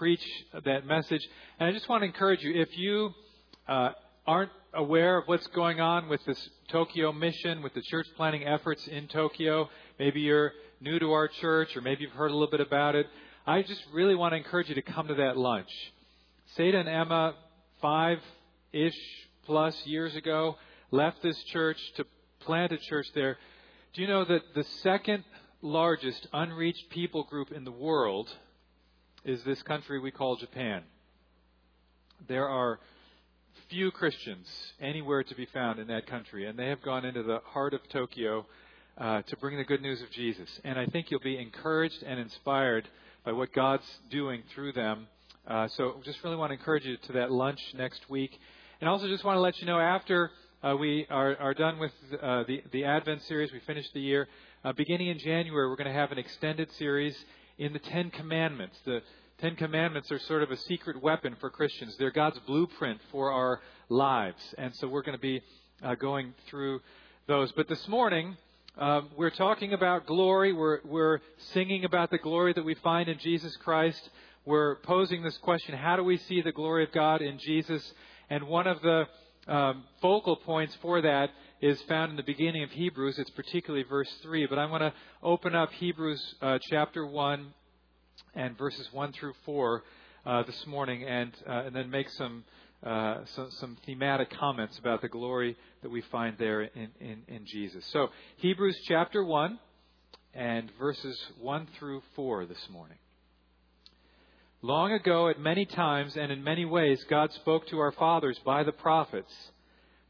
preach that message. And I just want to encourage you if you uh, aren't aware of what's going on with this Tokyo mission, with the church planting efforts in Tokyo, maybe you're new to our church or maybe you've heard a little bit about it, I just really want to encourage you to come to that lunch. Seda and Emma, five ish plus years ago, left this church to plant a church there. Do you know that the second largest unreached people group in the world is this country we call Japan? There are few Christians anywhere to be found in that country, and they have gone into the heart of Tokyo uh, to bring the good news of Jesus. And I think you'll be encouraged and inspired by what God's doing through them. Uh, so just really want to encourage you to that lunch next week. And also just want to let you know after uh, we are, are, done with uh, the, the Advent series, we finished the year, uh, beginning in January, we're going to have an extended series in the Ten Commandments. The Ten Commandments are sort of a secret weapon for Christians. They're God's blueprint for our lives. And so we're going to be uh, going through those. But this morning, um, we're talking about glory. We're, we're singing about the glory that we find in Jesus Christ. We're posing this question how do we see the glory of God in Jesus? And one of the um, focal points for that is found in the beginning of Hebrews. It's particularly verse 3. But I want to open up Hebrews uh, chapter 1 and verses 1 through 4 uh, this morning and, uh, and then make some, uh, some, some, thematic comments about the glory that we find there in, in, in Jesus. So, Hebrews chapter 1 and verses 1 through 4 this morning. Long ago, at many times and in many ways, God spoke to our fathers by the prophets.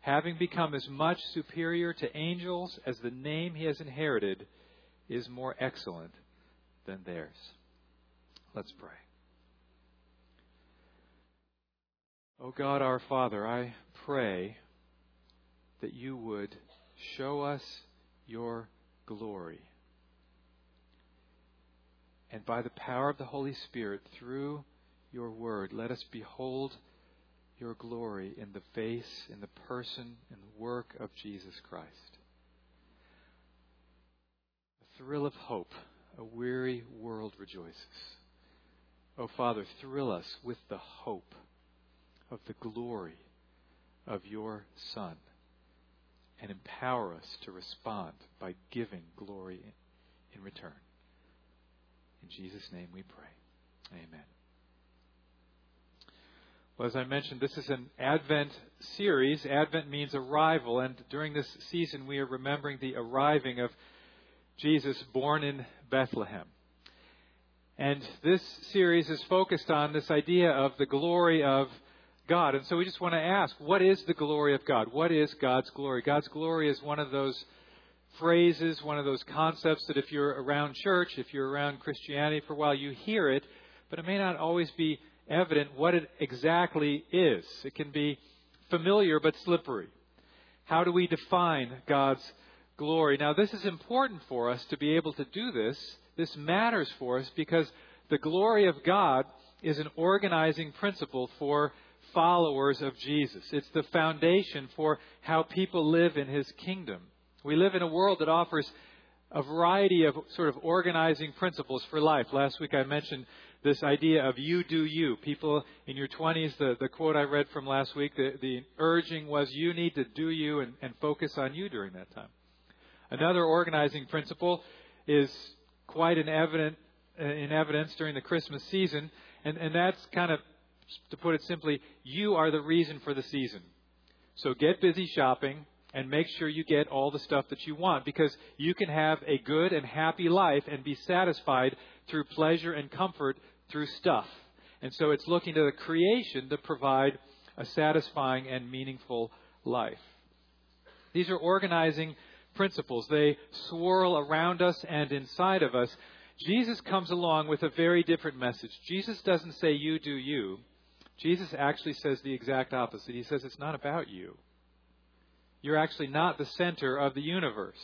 having become as much superior to angels as the name he has inherited is more excellent than theirs. Let's pray. Oh God, our Father, I pray that you would show us your glory. And by the power of the Holy Spirit, through your word, let us behold your glory in the face, in the person, in the work of Jesus Christ. A thrill of hope a weary world rejoices. Oh, Father, thrill us with the hope of the glory of your Son and empower us to respond by giving glory in return. In Jesus' name we pray. Amen. Well, as I mentioned, this is an Advent series. Advent means arrival, and during this season we are remembering the arriving of Jesus born in Bethlehem. And this series is focused on this idea of the glory of God. And so we just want to ask, what is the glory of God? What is God's glory? God's glory is one of those phrases, one of those concepts that if you're around church, if you're around Christianity for a while, you hear it, but it may not always be evident what it exactly is. It can be familiar but slippery. How do we define God's glory. Now, this is important for us to be able to do this. This matters for us because the glory of God is an organizing principle for followers of Jesus. It's the foundation for how people live in His kingdom. We live in a world that offers a variety of sort of organizing principles for life. Last week I mentioned this idea of you do you. People in your 20s, the, the quote I read from last week, the, the urging was you need to do you and, and focus on you during that time. Another organizing principle is quite an evident, uh, in evidence during the Christmas season, and, and that's kind of, to put it simply, you are the reason for the season. So get busy shopping and make sure you get all the stuff that you want because you can have a good and happy life and be satisfied through pleasure and comfort through stuff. And so it's looking to the creation to provide a satisfying and meaningful life. These are organizing principles. They swirl around us and inside of us. Jesus comes along with a very different message. Jesus doesn't say, You do you. Jesus actually says the exact opposite. He says, It's not about you. You're actually not the center of the universe.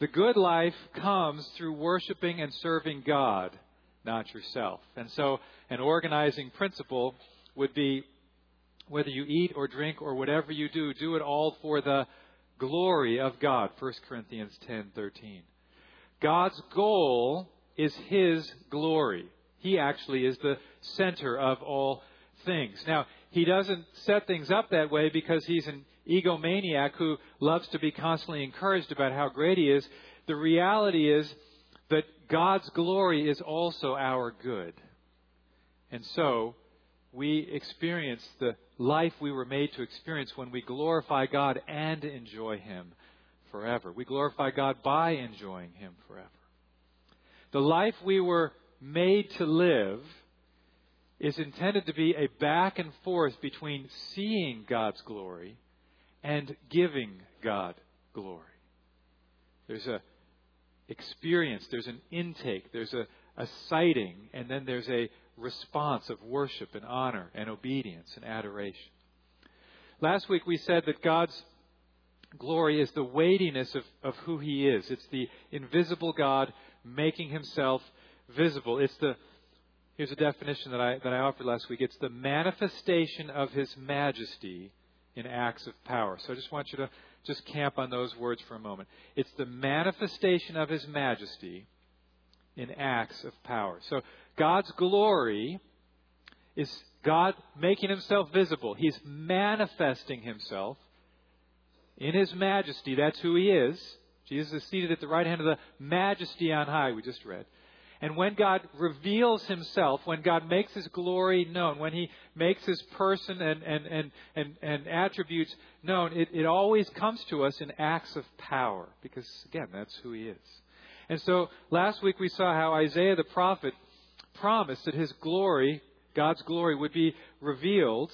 The good life comes through worshiping and serving God, not yourself. And so, an organizing principle would be whether you eat or drink or whatever you do, do it all for the glory of God. 1 Corinthians 10:13. God's goal is his glory. He actually is the center of all things. Now, he doesn't set things up that way because he's an egomaniac who loves to be constantly encouraged about how great he is. The reality is that God's glory is also our good. And so, we experience the life we were made to experience when we glorify God and enjoy Him forever. We glorify God by enjoying Him forever. The life we were made to live is intended to be a back and forth between seeing God's glory and giving God glory. There's a experience, there's an intake, there's a, a sighting, and then there's a response of worship and honor and obedience and adoration. Last week we said that God's glory is the weightiness of, of who He is. It's the invisible God making Himself visible. It's the here's a definition that I that I offered last week. It's the manifestation of His majesty in acts of power. So I just want you to just camp on those words for a moment. It's the manifestation of His majesty in acts of power. So God's glory is God making himself visible. He's manifesting himself in his majesty. That's who he is. Jesus is seated at the right hand of the majesty on high, we just read. And when God reveals himself, when God makes his glory known, when he makes his person and, and, and, and, and attributes known, it, it always comes to us in acts of power. Because, again, that's who he is. And so last week we saw how Isaiah the prophet promised that his glory, God's glory, would be revealed.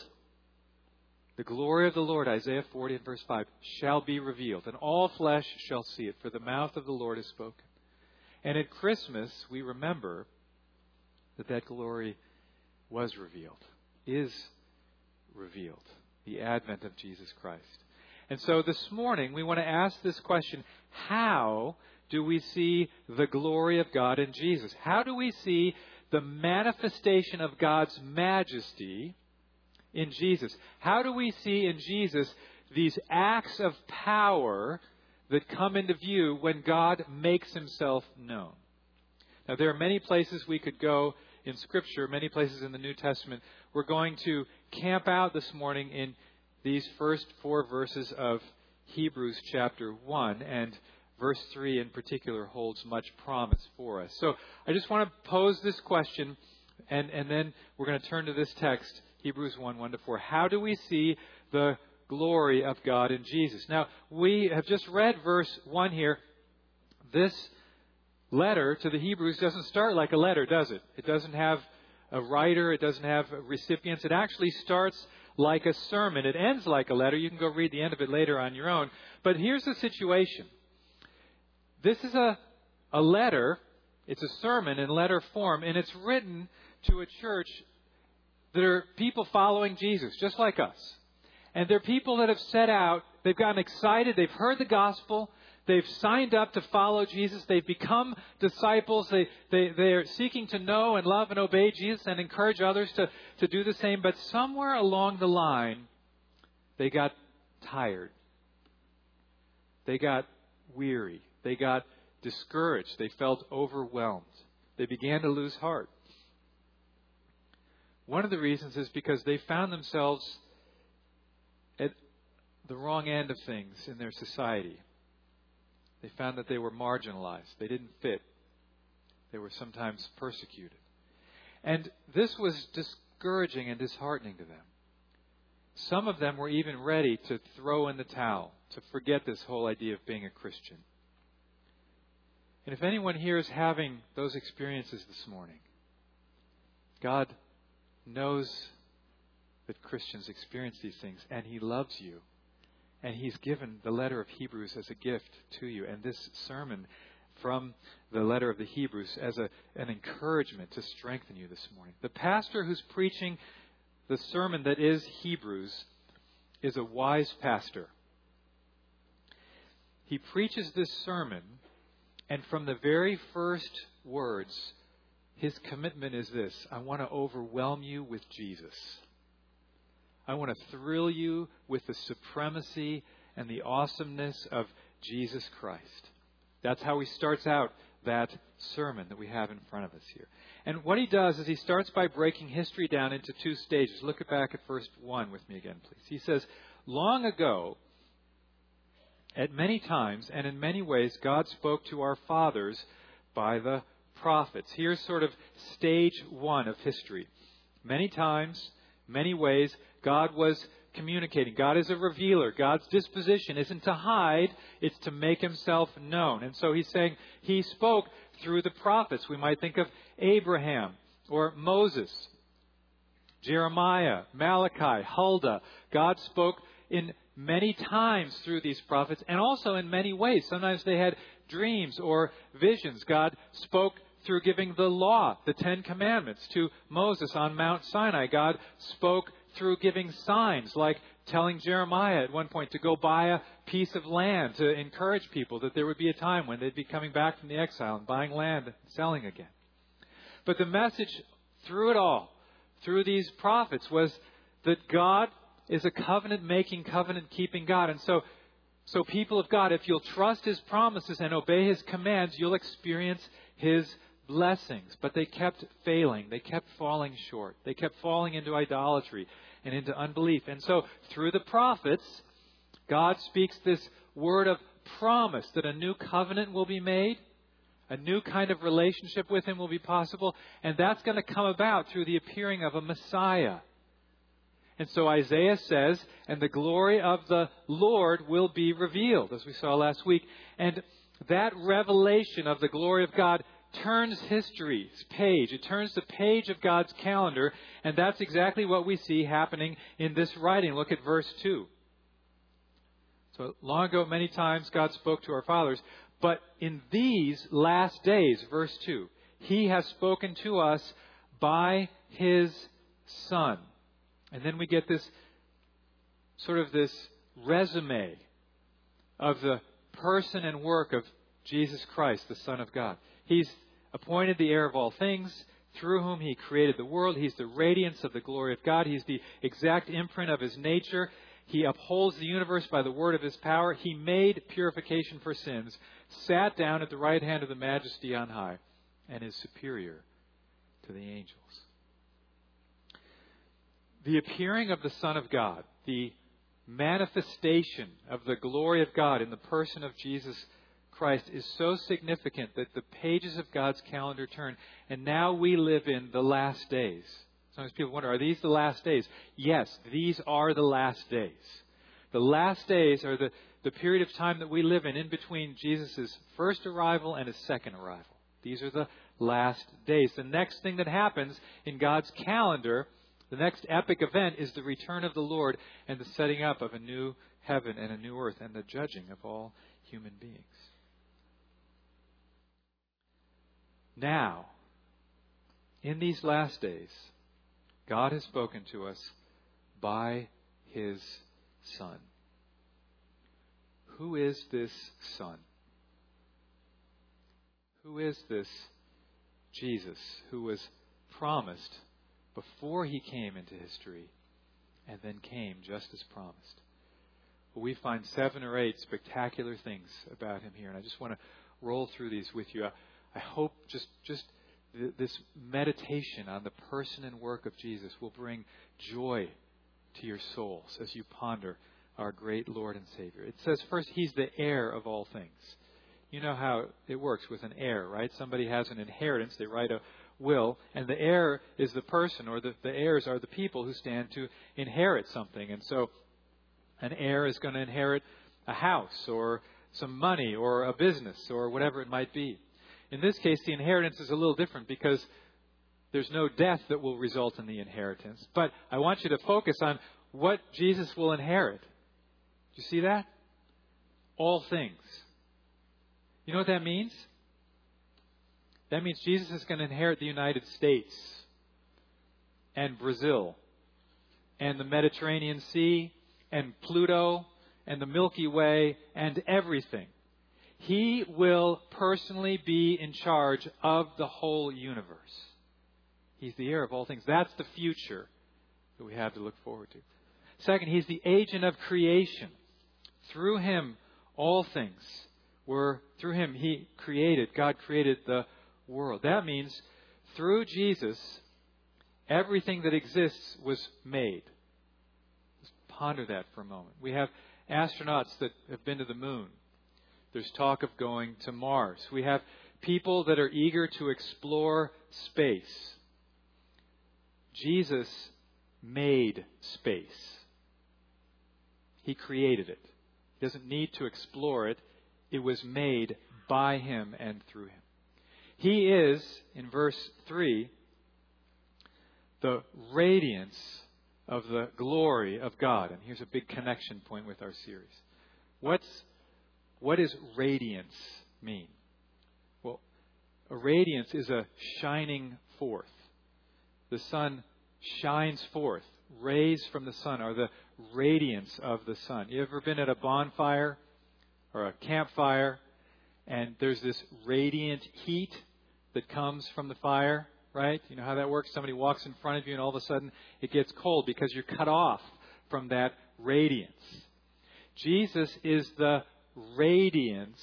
The glory of the Lord, Isaiah 40 and verse 5, shall be revealed, and all flesh shall see it, for the mouth of the Lord has spoken. And at Christmas, we remember that that glory was revealed, is revealed, the advent of Jesus Christ. And so this morning, we want to ask this question How do we see the glory of God in Jesus? How do we see the manifestation of God's majesty in Jesus? How do we see in Jesus these acts of power that come into view when God makes himself known? Now, there are many places we could go in Scripture, many places in the New Testament. We're going to camp out this morning in these first four verses of Hebrews chapter 1. And verse 3 in particular holds much promise for us. So I just want to pose this question, and, and then we're going to turn to this text, Hebrews 1 1 to 4. How do we see the glory of God in Jesus? Now, we have just read verse 1 here. This letter to the Hebrews doesn't start like a letter, does it? It doesn't have a writer, it doesn't have recipients. It actually starts like a sermon. It ends like a letter. You can go read the end of it later on your own. But here's the situation this is a, a letter, it's a sermon in letter form, and it's written to a church that are people following Jesus, just like us. And they're people that have set out, they've gotten excited, they've heard the gospel, they've signed up to follow Jesus, they've become disciples, they, they, they're seeking to know and love and obey Jesus and encourage others to, to do the same. But somewhere along the line, they got tired. They got weary. They got discouraged. They felt overwhelmed. They began to lose heart. One of the reasons is because they found themselves the wrong end of things in their society. They found that they were marginalized. They didn't fit. They were sometimes persecuted. And this was discouraging and disheartening to them. Some of them were even ready to throw in the towel, to forget this whole idea of being a Christian. And if anyone here is having those experiences this morning, God knows that Christians experience these things, and He loves you. And He's given the letter of Hebrews as a gift to you. And this sermon from the letter of the Hebrews as a, an encouragement to strengthen you this morning. The pastor who's preaching the sermon that is Hebrews is a wise pastor. He preaches this sermon, and from the very first words, his commitment is this I want to overwhelm you with Jesus. I want to thrill you with the supremacy and the awesomeness of Jesus Christ. That's how he starts out that sermon that we have in front of us here. And what he does is he starts by breaking history down into two stages. Look back at verse 1 with me again, please. He says, Long ago, at many times and in many ways, God spoke to our fathers by the prophets. Here's sort of stage one of history. Many times, many ways, God was communicating. God is a revealer. God's disposition isn't to hide, it's to make himself known. And so he's saying he spoke through the prophets. We might think of Abraham or Moses, Jeremiah, Malachi, Huldah. God spoke in many times through these prophets and also in many ways. Sometimes they had dreams or visions. God spoke through giving the law, the Ten Commandments, to Moses on Mount Sinai. God spoke through giving signs, like telling Jeremiah at one point to go buy a piece of land to encourage people that there would be a time when they'd be coming back from the exile and buying land and selling again. But the message through it all, through these prophets, was that God is a covenant making, covenant keeping God. And so, so people of God, if you'll trust His promises and obey His commands, you'll experience His blessings, but they kept failing. They kept falling short. They kept falling into idolatry and into unbelief. And so, through the prophets, God speaks this word of promise that a new covenant will be made, a new kind of relationship with Him will be possible, and that's going to come about through the appearing of a Messiah. And so Isaiah says, and the glory of the Lord will be revealed, as we saw last week. And that revelation of the glory of God turns history's page. It turns the page of God's calendar, and that's exactly what we see happening in this writing. Look at verse 2. So, long ago, many times God spoke to our fathers, but in these last days, verse 2, He has spoken to us by His Son. And then we get this sort of this resume of the person and work of Jesus Christ, the Son of God. He's appointed the heir of all things, through whom he created the world. He's the radiance of the glory of God. He's the exact imprint of his nature. He upholds the universe by the word of his power. He made purification for sins, sat down at the right hand of the majesty on high, and is superior to the angels. The appearing of the Son of God, the manifestation of the glory of God in the person of Jesus Christ is so significant that the pages of God's calendar turn, and now we live in the last days. Sometimes people wonder, are these the last days? Yes, these are the last days. The last days are the, the period of time that we live in, in between Jesus' first arrival and his second arrival. These are the last days. The next thing that happens in God's calendar, the next epic event, is the return of the Lord and the setting up of a new heaven and a new earth and the judging of all human beings. Now, in these last days, God has spoken to us by His Son. Who is this Son? Who is this Jesus who was promised before He came into history and then came just as promised? Well, we find seven or eight spectacular things about Him here, and I just want to roll through these with you. Uh, I hope just, just this meditation on the person and work of Jesus will bring joy to your souls as you ponder our great Lord and Savior. It says first, He's the heir of all things. You know how it works with an heir, right? Somebody has an inheritance, they write a will, and the heir is the person, or the, the heirs are the people who stand to inherit something. And so, an heir is going to inherit a house, or some money, or a business, or whatever it might be. In this case, the inheritance is a little different because there's no death that will result in the inheritance. But I want you to focus on what Jesus will inherit. Do you see that? All things. You know what that means? That means Jesus is going to inherit the United States and Brazil and the Mediterranean Sea and Pluto and the Milky Way and everything. He will personally be in charge of the whole universe. He's the heir of all things. That's the future that we have to look forward to. Second, He's the agent of creation. Through Him, all things were, through Him, He created, God created the world. That means through Jesus, everything that exists was made. Just ponder that for a moment. We have astronauts that have been to the moon. There's talk of going to Mars. We have people that are eager to explore space. Jesus made space. He created it. He doesn't need to explore it. It was made by Him and through Him. He is, in verse 3, the radiance of the glory of God. And here's a big connection point with our series. What's, what does radiance mean? Well, a radiance is a shining forth. The sun shines forth. Rays from the sun are the radiance of the sun. You ever been at a bonfire or a campfire and there's this radiant heat that comes from the fire, right? You know how that works? Somebody walks in front of you and all of a sudden it gets cold because you're cut off from that radiance. Jesus is the radiance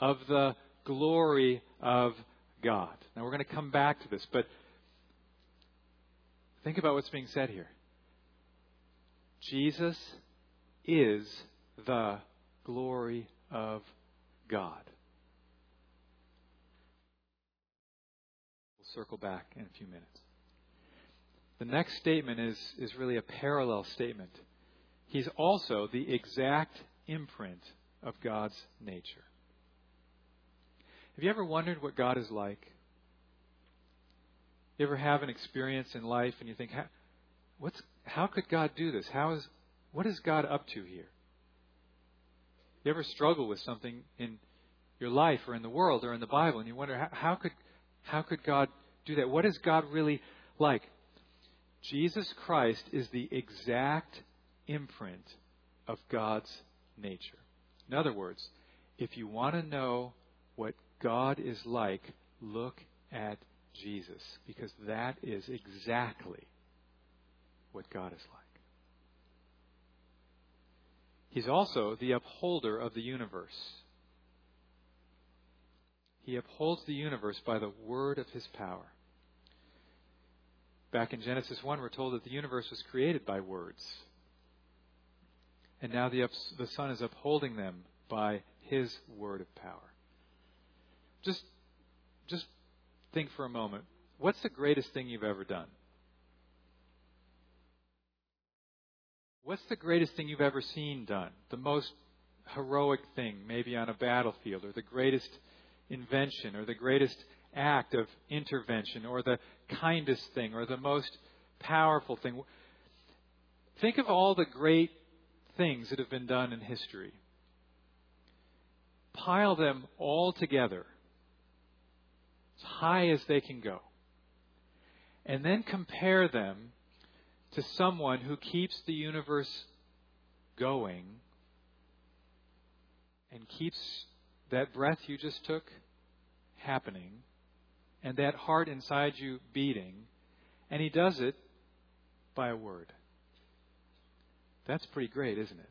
of the glory of God. Now we're going to come back to this, but think about what's being said here. Jesus is the glory of God. We'll circle back in a few minutes. The next statement is, is really a parallel statement. He's also the exact imprint of God's nature. Have you ever wondered what God is like? You ever have an experience in life and you think, how, what's, how could God do this? How is, what is God up to here? You ever struggle with something in your life or in the world or in the Bible and you wonder, how, how could, how could God do that. What is God really like? Jesus Christ is the exact imprint of God's nature. In other words, if you want to know what God is like, look at Jesus, because that is exactly what God is like. He's also the upholder of the universe. He upholds the universe by the word of his power. Back in Genesis 1, we're told that the universe was created by words. And now the, the Son is upholding them by His word of power. Just, just think for a moment. What's the greatest thing you've ever done? What's the greatest thing you've ever seen done? The most heroic thing, maybe on a battlefield, or the greatest invention, or the greatest act of intervention or the kindest thing or the most powerful thing. Think of all the great things that have been done in history. Pile them all together as high as they can go. And then compare them to someone who keeps the universe going and keeps that breath you just took happening and that heart inside you beating. And he does it by a word. That's pretty great, isn't it?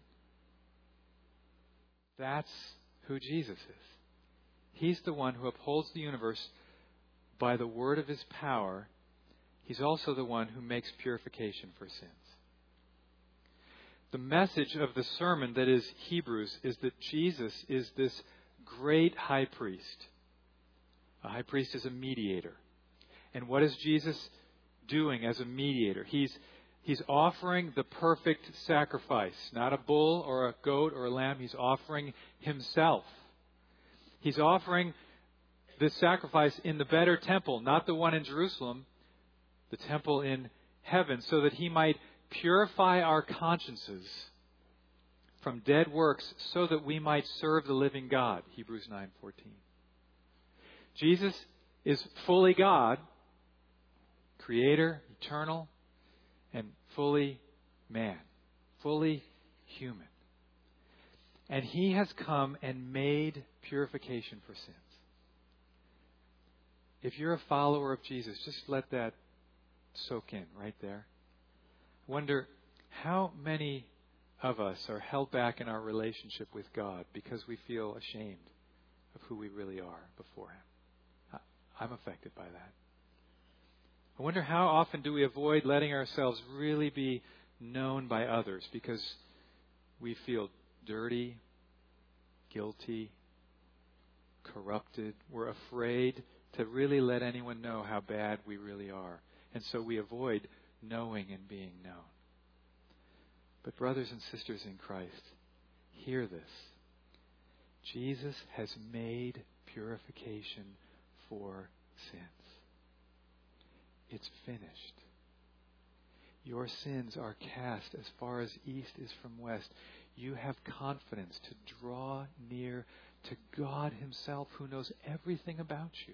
That's who Jesus is. He's the one who upholds the universe by the word of his power. He's also the one who makes purification for sins. The message of the sermon that is Hebrews is that Jesus is this great high priest a high priest is a mediator. And what is Jesus doing as a mediator? He's, he's offering the perfect sacrifice, not a bull or a goat or a lamb. He's offering himself. He's offering this sacrifice in the better temple, not the one in Jerusalem, the temple in heaven, so that he might purify our consciences from dead works so that we might serve the living God. Hebrews 9:14. Jesus is fully God, creator, eternal, fully man, fully human. And he has come and made purification for sins. If you're a follower of Jesus, just let that soak in right there. Wonder how many of us are held back in our relationship with God because we feel ashamed of who we really are before Him. I'm affected by that. I wonder how often do we avoid letting ourselves really be known by others because we feel dirty, guilty, corrupted. We're afraid to really let anyone know how bad we really are. And so we avoid knowing and being known. But, brothers and sisters in Christ, hear this. Jesus has made purification for sins. It's finished. Your sins are cast as far as east is from west. You have confidence to draw near to God Himself, who knows everything about you,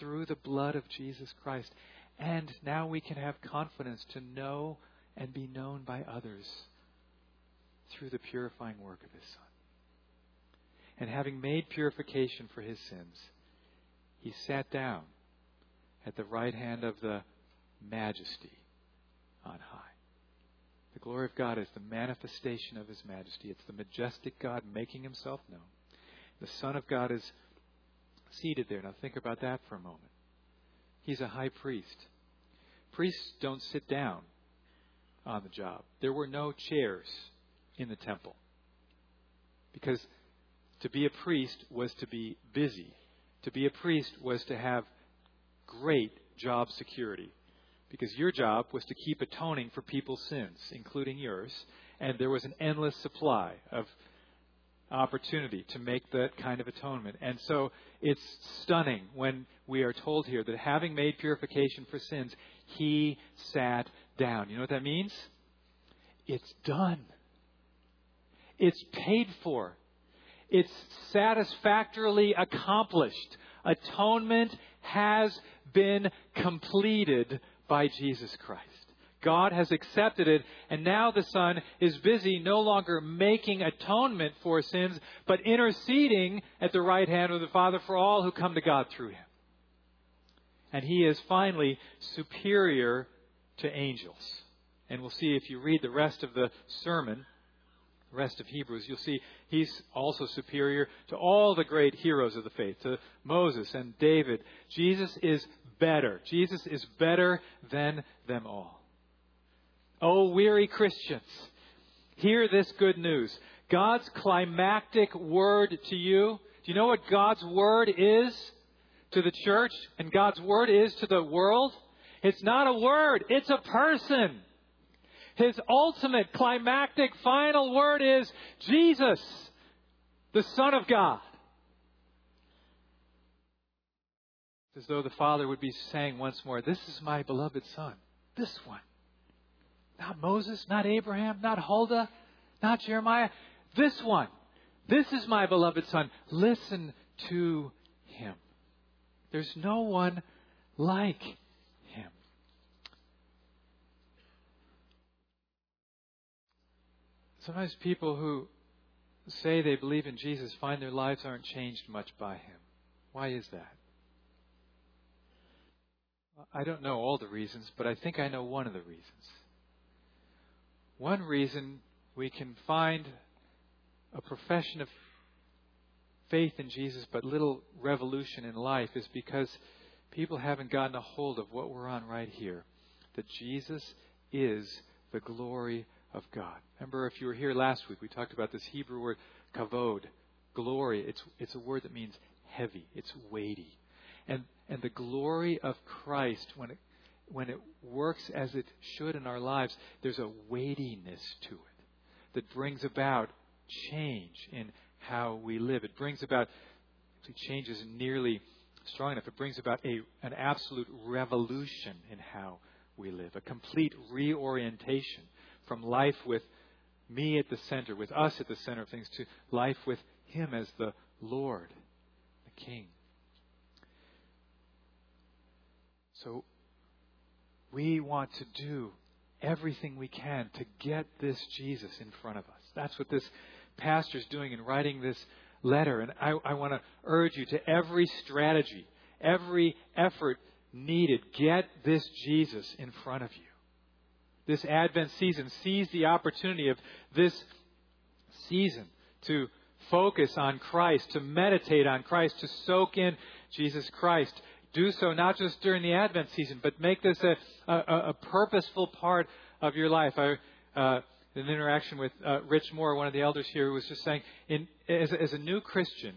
through the blood of Jesus Christ. And now we can have confidence to know and be known by others through the purifying work of His Son. And having made purification for His sins, He sat down at the right hand of the majesty on high. The glory of God is the manifestation of His majesty. It's the majestic God making Himself known. The Son of God is seated there. Now think about that for a moment. He's a high priest. Priests don't sit down on the job. There were no chairs in the temple. Because to be a priest was to be busy. To be a priest was to have great job security. Because your job was to keep atoning for people's sins, including yours, and there was an endless supply of opportunity to make that kind of atonement. And so it's stunning when we are told here that having made purification for sins, he sat down. You know what that means? It's done. It's paid for. It's satisfactorily accomplished. Atonement has been completed by Jesus Christ. God has accepted it, and now the Son is busy no longer making atonement for sins, but interceding at the right hand of the Father for all who come to God through him. And he is finally superior to angels. And we'll see if you read the rest of the sermon, the rest of Hebrews, you'll see he's also superior to all the great heroes of the faith, to Moses and David. Jesus is better. Jesus is better than them all. Oh, weary Christians, hear this good news. God's climactic word to you. Do you know what God's word is to the church and God's word is to the world? It's not a word, it's a person. His ultimate, climactic, final word is Jesus, the Son of God. It's as though the Father would be saying once more, This is my beloved Son. This one. Not Moses, not Abraham, not Huldah, not Jeremiah. This one. This is my beloved Son. Listen to him. There's no one like him. Sometimes people who say they believe in Jesus find their lives aren't changed much by him. Why is that? I don't know all the reasons, but I think I know one of the reasons. One reason we can find a profession of faith in Jesus but little revolution in life is because people haven't gotten a hold of what we're on right here that Jesus is the glory of God. Remember, if you were here last week, we talked about this Hebrew word kavod, glory. It's, it's a word that means heavy, it's weighty. And, and the glory of Christ, when it, when it works as it should in our lives, there's a weightiness to it that brings about change in how we live. It brings about, change isn't nearly strong enough, it brings about a, an absolute revolution in how we live, a complete reorientation from life with me at the center, with us at the center of things, to life with Him as the Lord, the King. So we want to do everything we can to get this Jesus in front of us. That's what this pastor is doing in writing this letter. And I, I want to urge you to every strategy, every effort needed, get this Jesus in front of you. This Advent season, seize the opportunity of this season to focus on Christ, to meditate on Christ, to soak in Jesus Christ. Do so not just during the Advent season, but make this a, a, a purposeful part of your life. I, uh, an interaction with uh, Rich Moore, one of the elders here, who was just saying, in, as, as a new Christian,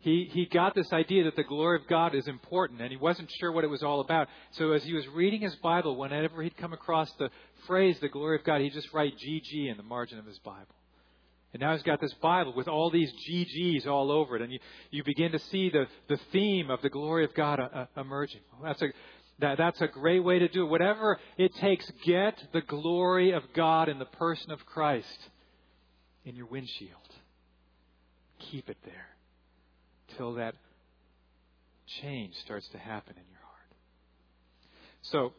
he, he got this idea that the glory of God is important, and he wasn't sure what it was all about. So as he was reading his Bible, whenever he'd come across the phrase, the glory of God, he'd just write GG in the margin of his Bible. And now he's got this Bible with all these GGs all over it, and you, you begin to see the, the theme of the glory of God uh, uh emerging. That's a, that, that's a great way to do it. Whatever it takes, get the glory of God in the person of Christ in your windshield. Keep it there till that change starts to happen in your heart. So,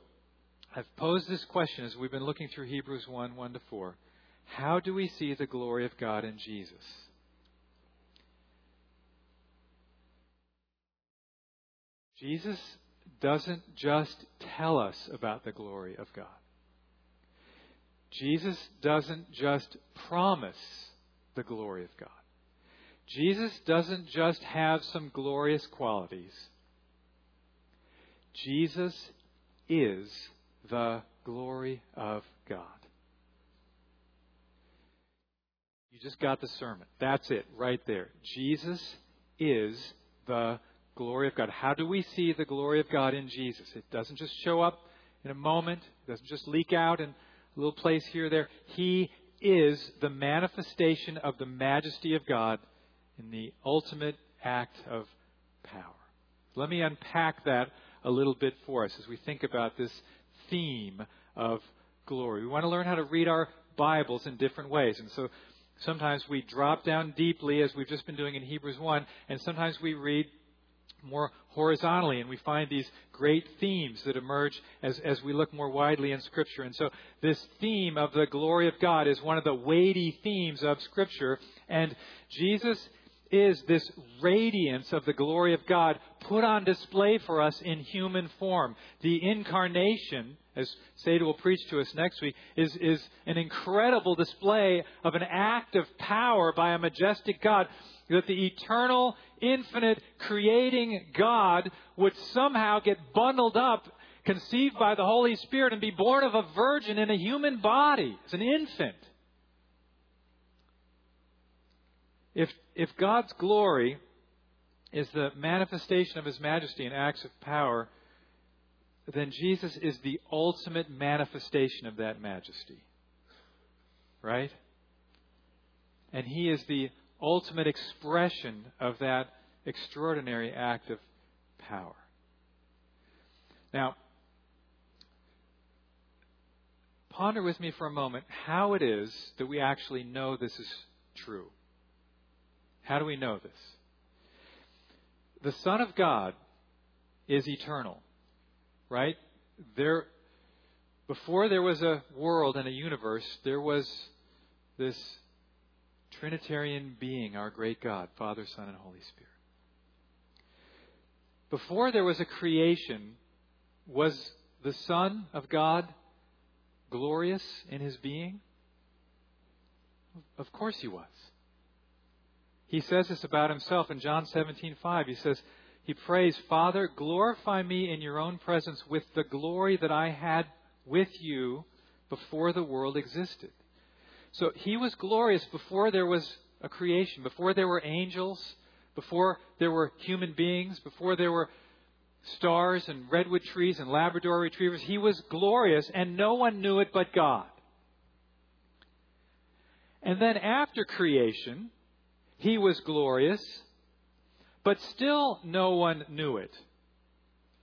I've posed this question as we've been looking through Hebrews 1 1 to 4. How do we see the glory of God in Jesus? Jesus doesn't just tell us about the glory of God. Jesus doesn't just promise the glory of God. Jesus doesn't just have some glorious qualities. Jesus is the glory of God. You just got the sermon. That's it, right there. Jesus is the glory of God. How do we see the glory of God in Jesus? It doesn't just show up in a moment, it doesn't just leak out in a little place here or there. He is the manifestation of the majesty of God in the ultimate act of power. Let me unpack that a little bit for us as we think about this theme of glory. We want to learn how to read our Bibles in different ways. And so sometimes we drop down deeply, as we've just been doing in Hebrews 1, and sometimes we read more horizontally, and we find these great themes that emerge as, as we look more widely in Scripture. And so, this theme of the glory of God is one of the weighty themes of Scripture, and Jesus is this radiance of the glory of God put on display for us in human form. The incarnation, as Seda will preach to us next week, is, is an incredible display of an act of power by a majestic God that the eternal, infinite, creating God would somehow get bundled up, conceived by the Holy Spirit, and be born of a virgin in a human body as an infant. If, if God's glory is the manifestation of His majesty in acts of power, then Jesus is the ultimate manifestation of that majesty. Right? And He is the ultimate expression of that extraordinary act of power. Now, ponder with me for a moment how it is that we actually know this is true. How do we know this? The Son of God is eternal, right? There, before there was a world and a universe, there was this Trinitarian being, our great God, Father, Son, and Holy Spirit. Before there was a creation, was the Son of God glorious in his being? Of course he was. He says this about himself in John 17:5. He says, he prays, "Father, glorify me in your own presence with the glory that I had with you before the world existed." So he was glorious before there was a creation, before there were angels, before there were human beings, before there were stars and redwood trees and Labrador retrievers. He was glorious, and no one knew it but God. And then after creation, he was glorious, but still no one knew it.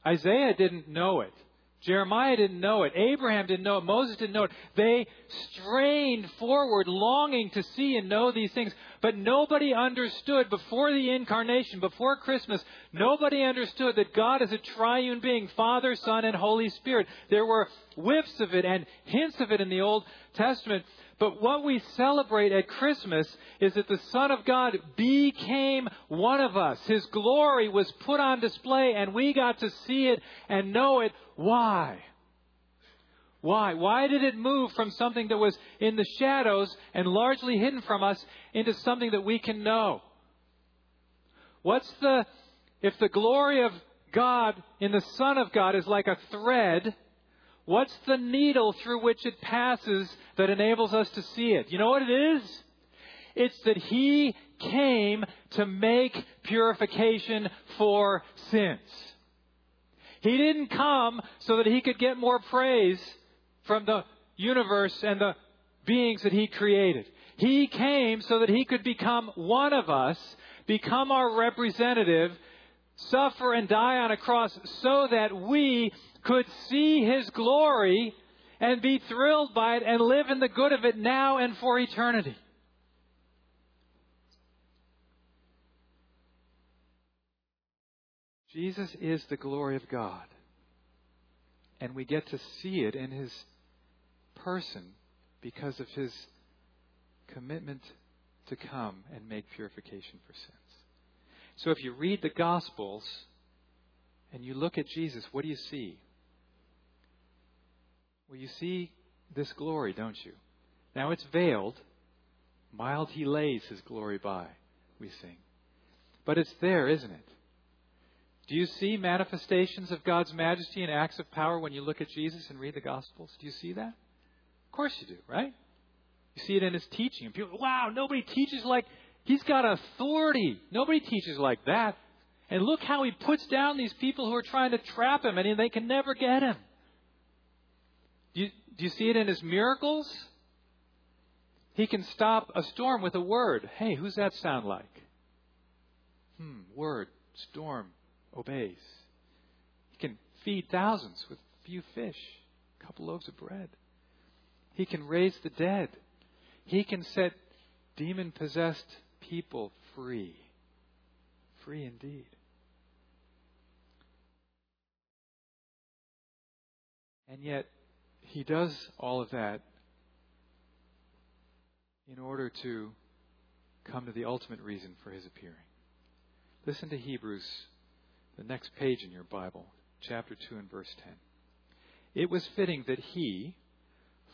Isaiah didn't know it. Jeremiah didn't know it. Abraham didn't know it. Moses didn't know it. They strained forward, longing to see and know these things. But nobody understood before the incarnation, before Christmas, nobody understood that God is a triune being Father, Son, and Holy Spirit. There were whiffs of it and hints of it in the Old Testament. But what we celebrate at Christmas is that the Son of God became one of us. His glory was put on display and we got to see it and know it. Why? Why? Why did it move from something that was in the shadows and largely hidden from us into something that we can know? What's the, if the glory of God in the Son of God is like a thread, What's the needle through which it passes that enables us to see it? You know what it is? It's that He came to make purification for sins. He didn't come so that He could get more praise from the universe and the beings that He created. He came so that He could become one of us, become our representative, suffer and die on a cross so that we could see His glory and be thrilled by it and live in the good of it now and for eternity. Jesus is the glory of God. And we get to see it in His person because of His commitment to come and make purification for sins. So if you read the Gospels and you look at Jesus, what do you see? Well, you see this glory, don't you? Now it's veiled. Mild he lays his glory by, we sing. But it's there, isn't it? Do you see manifestations of God's majesty and acts of power when you look at Jesus and read the Gospels? Do you see that? Of course you do, right? You see it in his teaching. People, wow, nobody teaches like he's got authority. Nobody teaches like that. And look how he puts down these people who are trying to trap him, and they can never get him. Do you, do you see it in his miracles? He can stop a storm with a word. Hey, who's that sound like? Hmm, word, storm, obeys. He can feed thousands with a few fish, a couple loaves of bread. He can raise the dead. He can set demon possessed people free. Free indeed. And yet, he does all of that in order to come to the ultimate reason for his appearing. Listen to Hebrews, the next page in your Bible, chapter 2 and verse 10. It was fitting that he,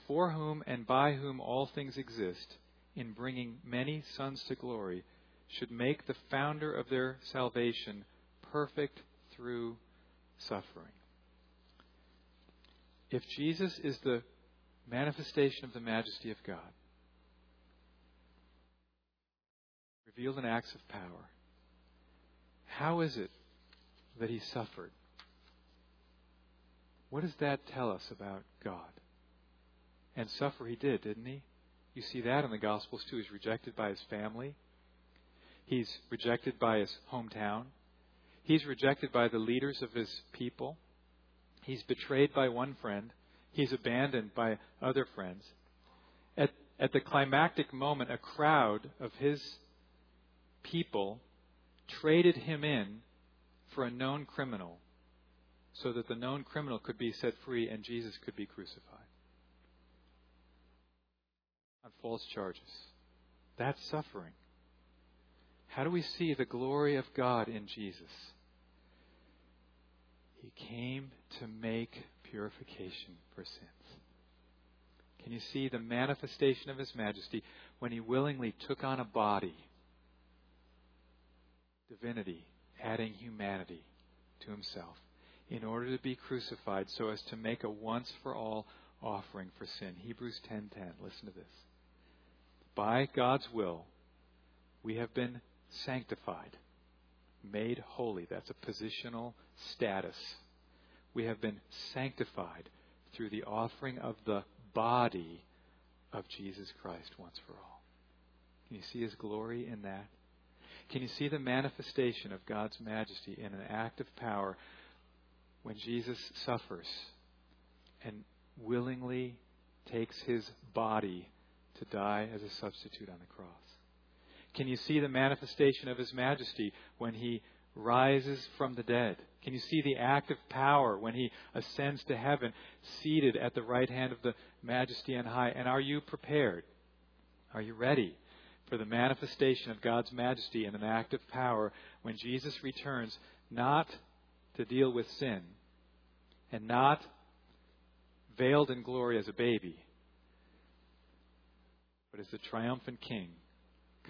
for whom and by whom all things exist, in bringing many sons to glory, should make the founder of their salvation perfect through suffering. If Jesus is the manifestation of the majesty of God, revealed in acts of power, how is it that he suffered? What does that tell us about God? And suffer he did, didn't he? You see that in the Gospels too. He's rejected by his family. He's rejected by his hometown. He's rejected by the leaders of his people. He's betrayed by one friend. He's abandoned by other friends. At, at the climactic moment, a crowd of his people traded him in for a known criminal so that the known criminal could be set free and Jesus could be crucified on false charges. That's suffering. How do we see the glory of God in Jesus? He came to make purification for sins. Can you see the manifestation of His majesty when He willingly took on a body, divinity, adding humanity to Himself, in order to be crucified so as to make a once for all offering for sin? Hebrews 10:10. Listen to this. By God's will, we have been sanctified made holy. That's a positional status. We have been sanctified through the offering of the body of Jesus Christ once for all. Can you see his glory in that? Can you see the manifestation of God's majesty in an act of power when Jesus suffers and willingly takes his body to die as a substitute on the cross? Can you see the manifestation of his majesty when he rises from the dead? Can you see the act of power when he ascends to heaven, seated at the right hand of the majesty on high? And are you prepared? Are you ready for the manifestation of God's majesty in an act of power when Jesus returns, not to deal with sin and not veiled in glory as a baby, but as the triumphant king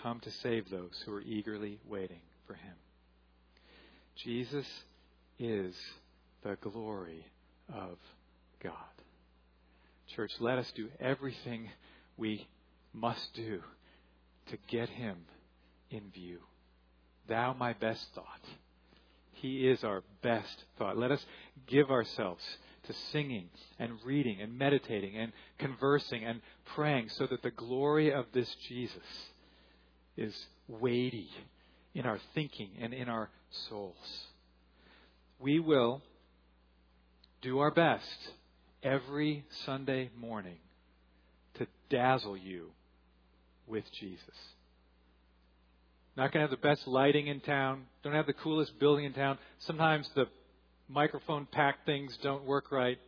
come to save those who are eagerly waiting for him. Jesus is the glory of God. Church, let us do everything we must do to get him in view. Thou, my best thought. He is our best thought. Let us give ourselves to singing and reading and meditating and conversing and praying so that the glory of this Jesus is weighty in our thinking and in our souls. We will do our best every Sunday morning to dazzle you with Jesus. Not going to have the best lighting in town, don't have the coolest building in town. Sometimes the microphone packed things don't work right.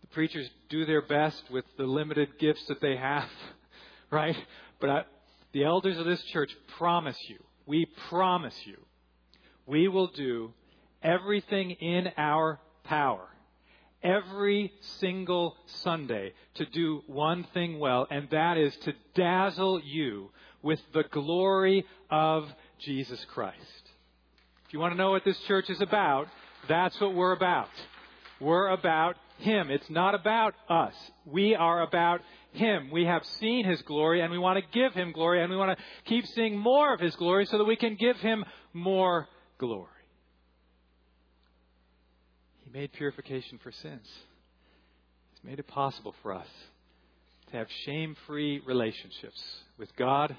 The preachers do their best with the limited gifts that they have, right? But I, the elders of this church promise you, we promise you, we will do everything in our power every single Sunday to do one thing well, and that is to dazzle you with the glory of Jesus Christ. If you want to know what this church is about, that's what we're about. We're about Him. It's not about us. We are about Him. We have seen His glory and we want to give Him glory and we want to keep seeing more of His glory so that we can give Him more glory. He made purification for sins. He's made it possible for us to have shame free relationships with God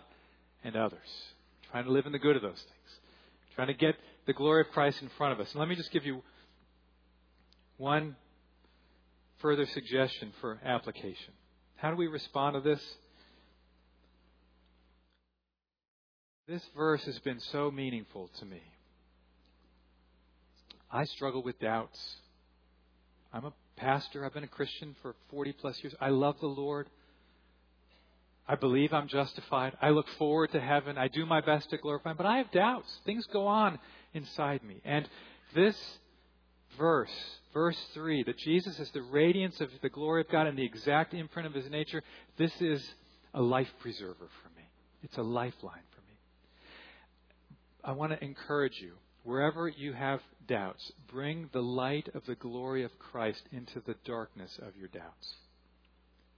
and others. Trying to live in the good of those things. Trying to get the glory of Christ in front of us. And let me just give you one further suggestion for application. How do we respond to this? This verse has been so meaningful to me. I struggle with doubts. I'm a pastor. I've been a Christian for 40 plus years. I love the Lord. I believe I'm justified. I look forward to heaven. I do my best to glorify Him. But I have doubts. Things go on inside me. And this verse, verse 3, that Jesus is the radiance of the glory of God and the exact imprint of His nature, this is a life preserver for me. It's a lifeline for me. I want to encourage you, wherever you have doubts, bring the light of the glory of Christ into the darkness of your doubts.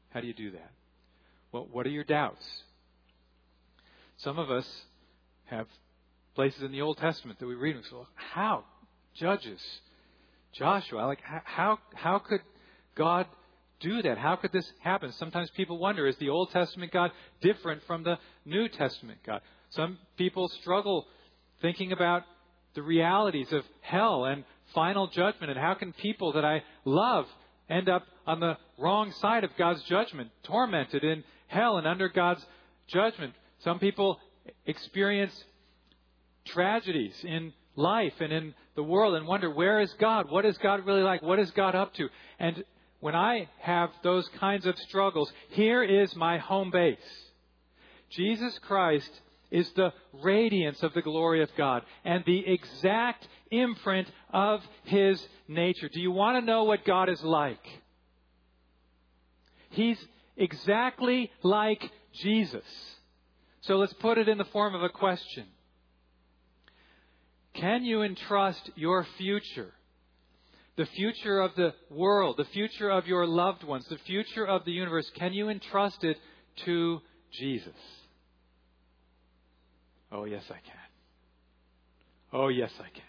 How do you do that? Well, what are your doubts? Some of us have places in the Old Testament that we read and say, well, how? Judges, Joshua, like how how could God do that? How could this happen? Sometimes people wonder, is the Old Testament God different from the New Testament God? Some people struggle thinking about the realities of hell and final judgment and how can people that I love end up on the wrong side of God's judgment, tormented in hell and under God's judgment. Some people experience tragedies in life and in the world and wonder, where is God? What is God really like? What is God up to? And when I have those kinds of struggles, here is my home base. Jesus Christ is the radiance of the glory of God and the exact imprint of His nature. Do you want to know what God is like? He's exactly like Jesus. So let's put it in the form of a question. Can you entrust your future, the future of the world, the future of your loved ones, the future of the universe, can you entrust it to Jesus? Oh, yes, I can. Oh, yes, I can.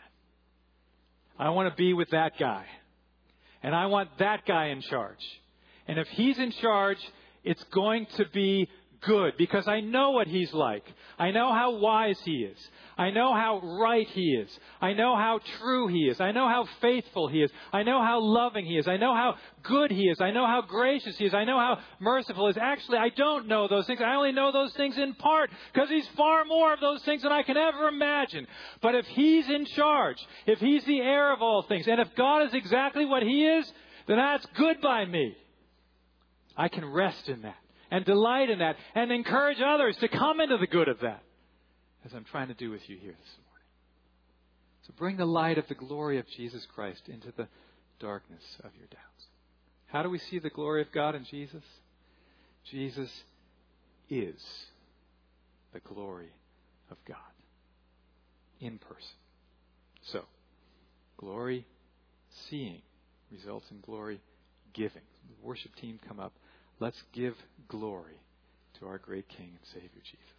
I want to be with that guy. And I want that guy in charge. And if he's in charge, it's going to be good because I know what He's like. I know how wise He is. I know how right He is. I know how true He is. I know how faithful He is. I know how loving He is. I know how good He is. I know how gracious He is. I know how merciful He is. Actually, I don't know those things. I only know those things in part because He's far more of those things than I can ever imagine. But if He's in charge, if He's the heir of all things, and if God is exactly what He is, then that's good by me. I can rest in that and delight in that and encourage others to come into the good of that, as I'm trying to do with you here this morning. So bring the light of the glory of Jesus Christ into the darkness of your doubts. How do we see the glory of God in Jesus? Jesus is the glory of God in person. So, glory seeing results in glory giving. The worship team come up. Let's give glory to our great King and Savior Jesus.